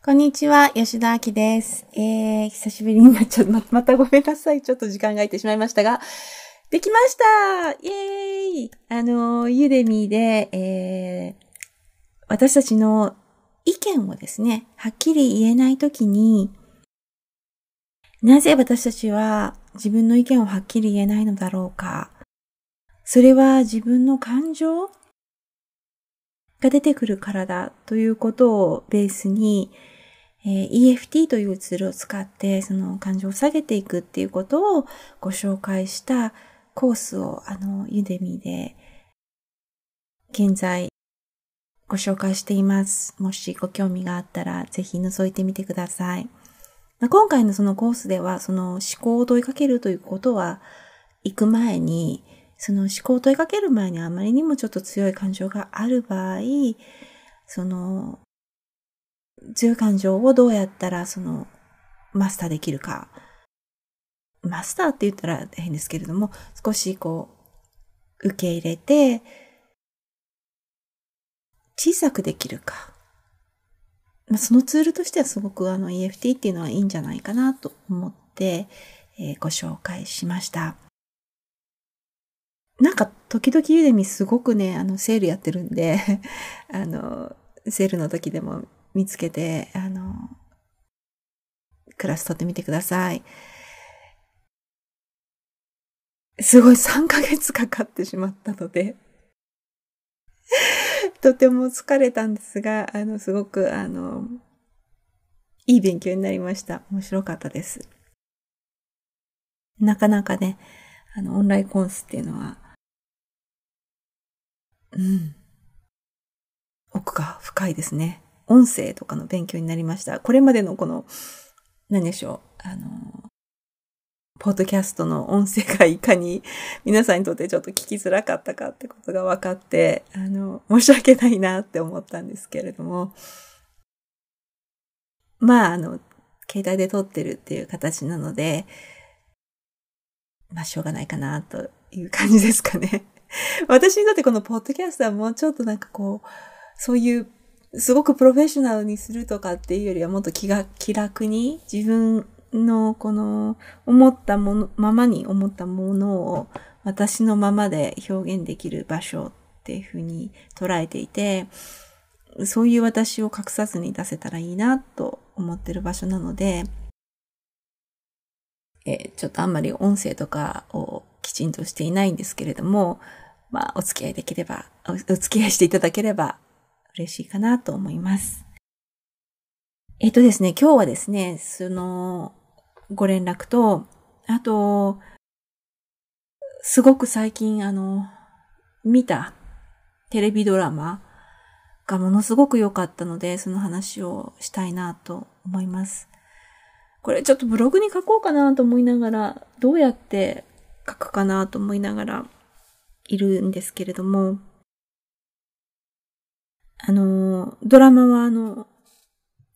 こんにちは、吉田明です。えー、久しぶりになっちゃま、またごめんなさい。ちょっと時間が空いてしまいましたが、できましたイェーイあの、ユデミーで、えー、私たちの意見をですね、はっきり言えないときに、なぜ私たちは自分の意見をはっきり言えないのだろうか。それは自分の感情が出てくるからだということをベースに、えー、EFT というツールを使ってその感情を下げていくっていうことをご紹介したコースをあのユデミで現在ご紹介しています。もしご興味があったらぜひ覗いてみてください。今回のそのコースではその思考を問いかけるということは行く前にその思考を問いかける前にあまりにもちょっと強い感情がある場合、その強い感情をどうやったらそのマスターできるか。マスターって言ったら変ですけれども、少しこう、受け入れて、小さくできるか。まあ、そのツールとしてはすごくあの EFT っていうのはいいんじゃないかなと思って、えー、ご紹介しました。なんか時々ユーデミすごくね、あのセールやってるんで あの、セールの時でも見つけて、あの、クラス取ってみてください。すごい3ヶ月かかってしまったので とても疲れたんですが、あの、すごく、あの、いい勉強になりました。面白かったです。なかなかね、あの、オンラインコースっていうのは、うん、奥が深いですね。音声とかの勉強になりました。これまでのこの、何でしょう、あの、ポッドキャストの音声がいかに皆さんにとってちょっと聞きづらかったかってことが分かって、あの、申し訳ないなって思ったんですけれども、まあ、あの、携帯で撮ってるっていう形なので、まあ、しょうがないかなという感じですかね。私にとってこのポッドキャストはもうちょっとなんかこう、そういうすごくプロフェッショナルにするとかっていうよりはもっと気が気楽に自分のこの思ったもの、ままに思ったものを私のままで表現できる場所っていうふうに捉えていて、そういう私を隠さずに出せたらいいなと思ってる場所なので、えちょっとあんまり音声とかをきちんとしていないんですけれども、まあ、お付き合いできれば、お付き合いしていただければ嬉しいかなと思います。えっとですね、今日はですね、その、ご連絡と、あと、すごく最近あの、見たテレビドラマがものすごく良かったので、その話をしたいなと思います。これちょっとブログに書こうかなと思いながら、どうやって書くかなと思いながらいるんですけれども、あの、ドラマはあの、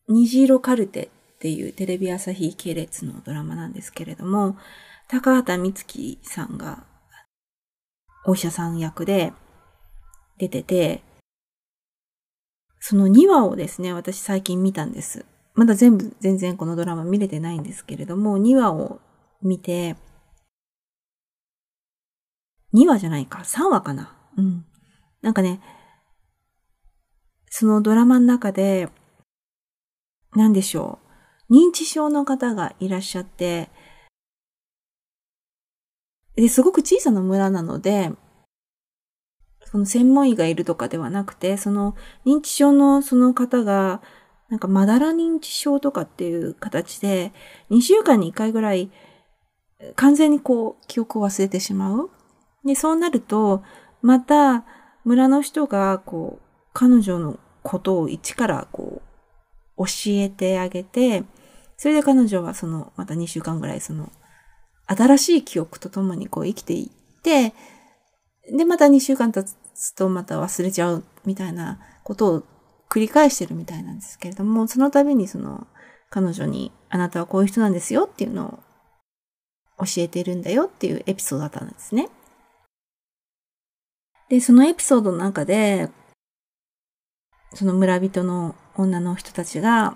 虹色カルテっていうテレビ朝日系列のドラマなんですけれども、高畑充希さんがお医者さん役で出てて、その2話をですね、私最近見たんです。まだ全部、全然このドラマ見れてないんですけれども、2話を見て、2話じゃないか、3話かな。うん。なんかね、そのドラマの中で、何でしょう。認知症の方がいらっしゃって、で、すごく小さな村なので、その専門医がいるとかではなくて、その認知症のその方が、なんかまだら認知症とかっていう形で、2週間に1回ぐらい、完全にこう、記憶を忘れてしまう。で、そうなると、また、村の人が、こう、彼女のことを一からこう、教えてあげて、それで彼女はその、また2週間ぐらいその、新しい記憶とともにこう生きていって、で、また2週間経つとまた忘れちゃうみたいなことを繰り返してるみたいなんですけれども、その度にその、彼女に、あなたはこういう人なんですよっていうのを教えてるんだよっていうエピソードだったんですね。で、そのエピソードの中で、その村人の女の人たちが、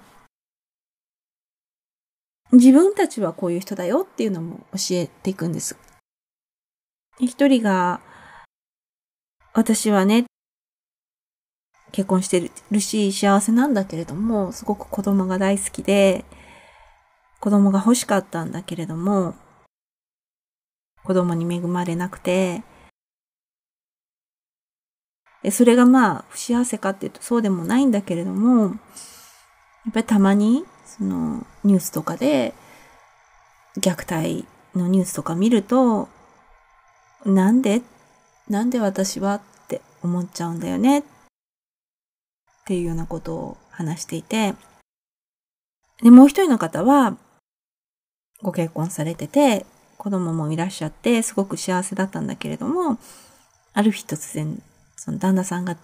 自分たちはこういう人だよっていうのも教えていくんです。一人が、私はね、結婚してるし幸せなんだけれども、すごく子供が大好きで、子供が欲しかったんだけれども、子供に恵まれなくて、それがまあ不幸せかっていうとそうでもないんだけれども、やっぱりたまにそのニュースとかで虐待のニュースとか見ると、なんでなんで私はって思っちゃうんだよねっていうようなことを話していて、で、もう一人の方はご結婚されてて、子供もいらっしゃって、すごく幸せだったんだけれども、ある日突然、その旦那さんが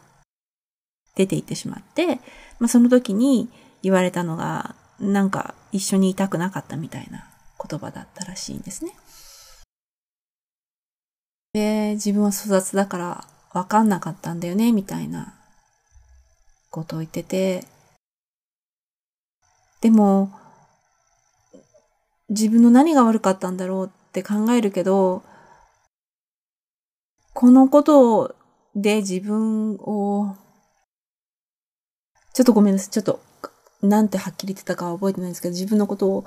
出て行ってしまって、まあ、その時に言われたのが、なんか一緒にいたくなかったみたいな言葉だったらしいんですね。で、自分は粗雑だからわかんなかったんだよね、みたいなことを言ってて、でも、自分の何が悪かったんだろうって考えるけど、このことをで自分を、ちょっとごめんなさい。ちょっと、なんてはっきり言ってたかは覚えてないんですけど、自分のことを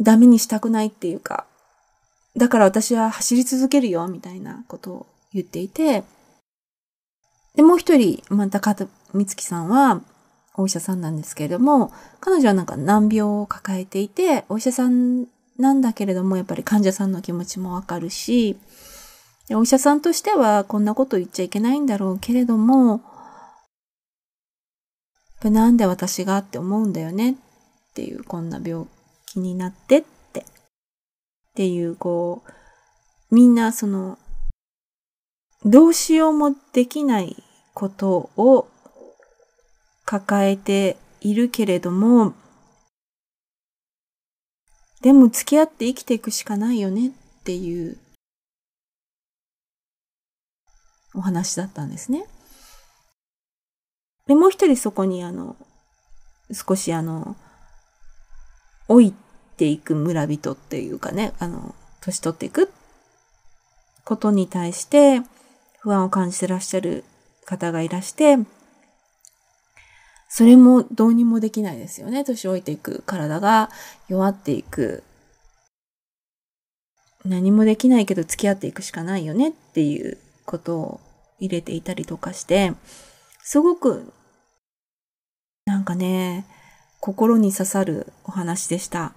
ダメにしたくないっていうか、だから私は走り続けるよ、みたいなことを言っていて、で、もう一人、また、かた、みつきさんは、お医者さんなんですけれども、彼女はなんか難病を抱えていて、お医者さんなんだけれども、やっぱり患者さんの気持ちもわかるし、お医者さんとしてはこんなこと言っちゃいけないんだろうけれども、なんで私がって思うんだよねっていう、こんな病気になってって、っていう、こう、みんなその、どうしようもできないことを抱えているけれども、でも付き合って生きていくしかないよねっていうお話だったんですね。で、もう一人そこにあの、少しあの、老いていく村人っていうかね、あの、年取っていくことに対して不安を感じてらっしゃる方がいらして、それもどうにもできないですよね。年老いていく体が弱っていく。何もできないけど付き合っていくしかないよねっていうことを入れていたりとかして、すごくなんかね、心に刺さるお話でした。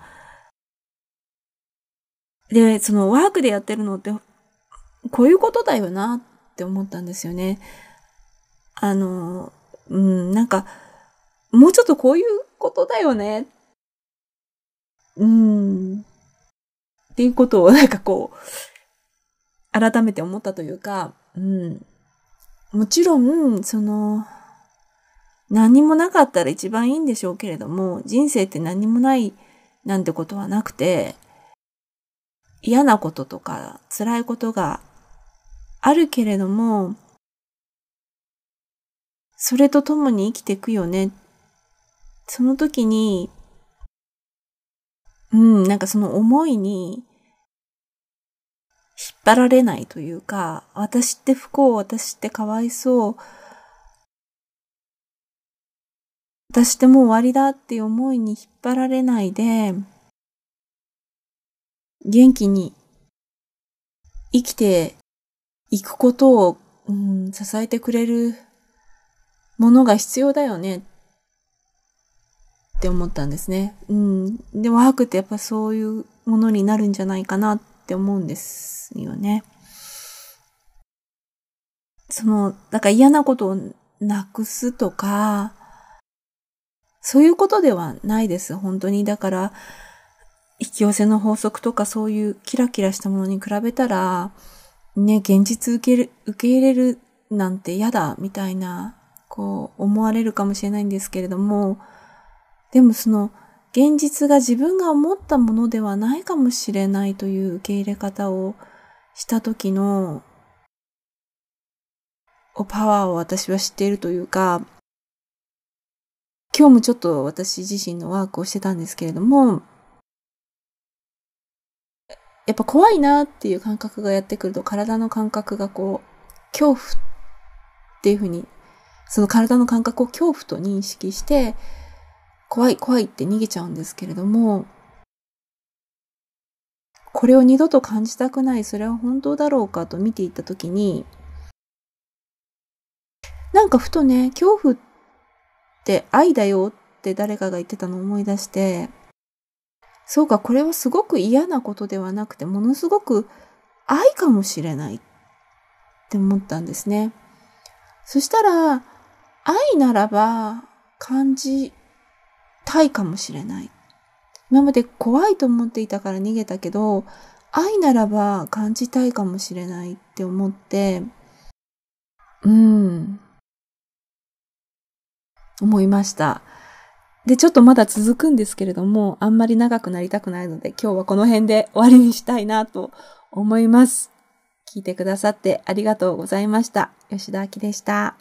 で、そのワークでやってるのって、こういうことだよなって思ったんですよね。あの、うん、なんか、もうちょっとこういうことだよね。うん。っていうことをなんかこう、改めて思ったというか、うん。もちろん、その、何もなかったら一番いいんでしょうけれども、人生って何もないなんてことはなくて、嫌なこととか辛いことがあるけれども、それと共に生きていくよね。その時に、うん、なんかその思いに、引っ張られないというか、私って不幸、私ってかわいそう、私ってもう終わりだっていう思いに引っ張られないで、元気に生きていくことを、うん、支えてくれるものが必要だよねって思ったんですね。うん。でワークってやっぱそういうものになるんじゃないかなって思うんですよね。その、だか嫌なことをなくすとか、そういうことではないです。本当に。だから、引き寄せの法則とかそういうキラキラしたものに比べたら、ね、現実受ける、受け入れるなんて嫌だ、みたいな、こう、思われるかもしれないんですけれども、でもその現実が自分が思ったものではないかもしれないという受け入れ方をした時のパワーを私は知っているというか、今日もちょっと私自身のワークをしてたんですけれども、やっぱ怖いなっていう感覚がやってくると体の感覚がこう、恐怖っていうふうに、その体の感覚を恐怖と認識して、怖い怖いって逃げちゃうんですけれども、これを二度と感じたくない、それは本当だろうかと見ていったときに、なんかふとね、恐怖って愛だよって誰かが言ってたのを思い出して、そうか、これはすごく嫌なことではなくて、ものすごく愛かもしれないって思ったんですね。そしたら、愛ならば感じたいかもしれない。今まで怖いと思っていたから逃げたけど、愛ならば感じたいかもしれないって思って、うん、思いました。で、ちょっとまだ続くんですけれども、あんまり長くなりたくないので、今日はこの辺で終わりにしたいなと思います。聞いてくださってありがとうございました。吉田明でした。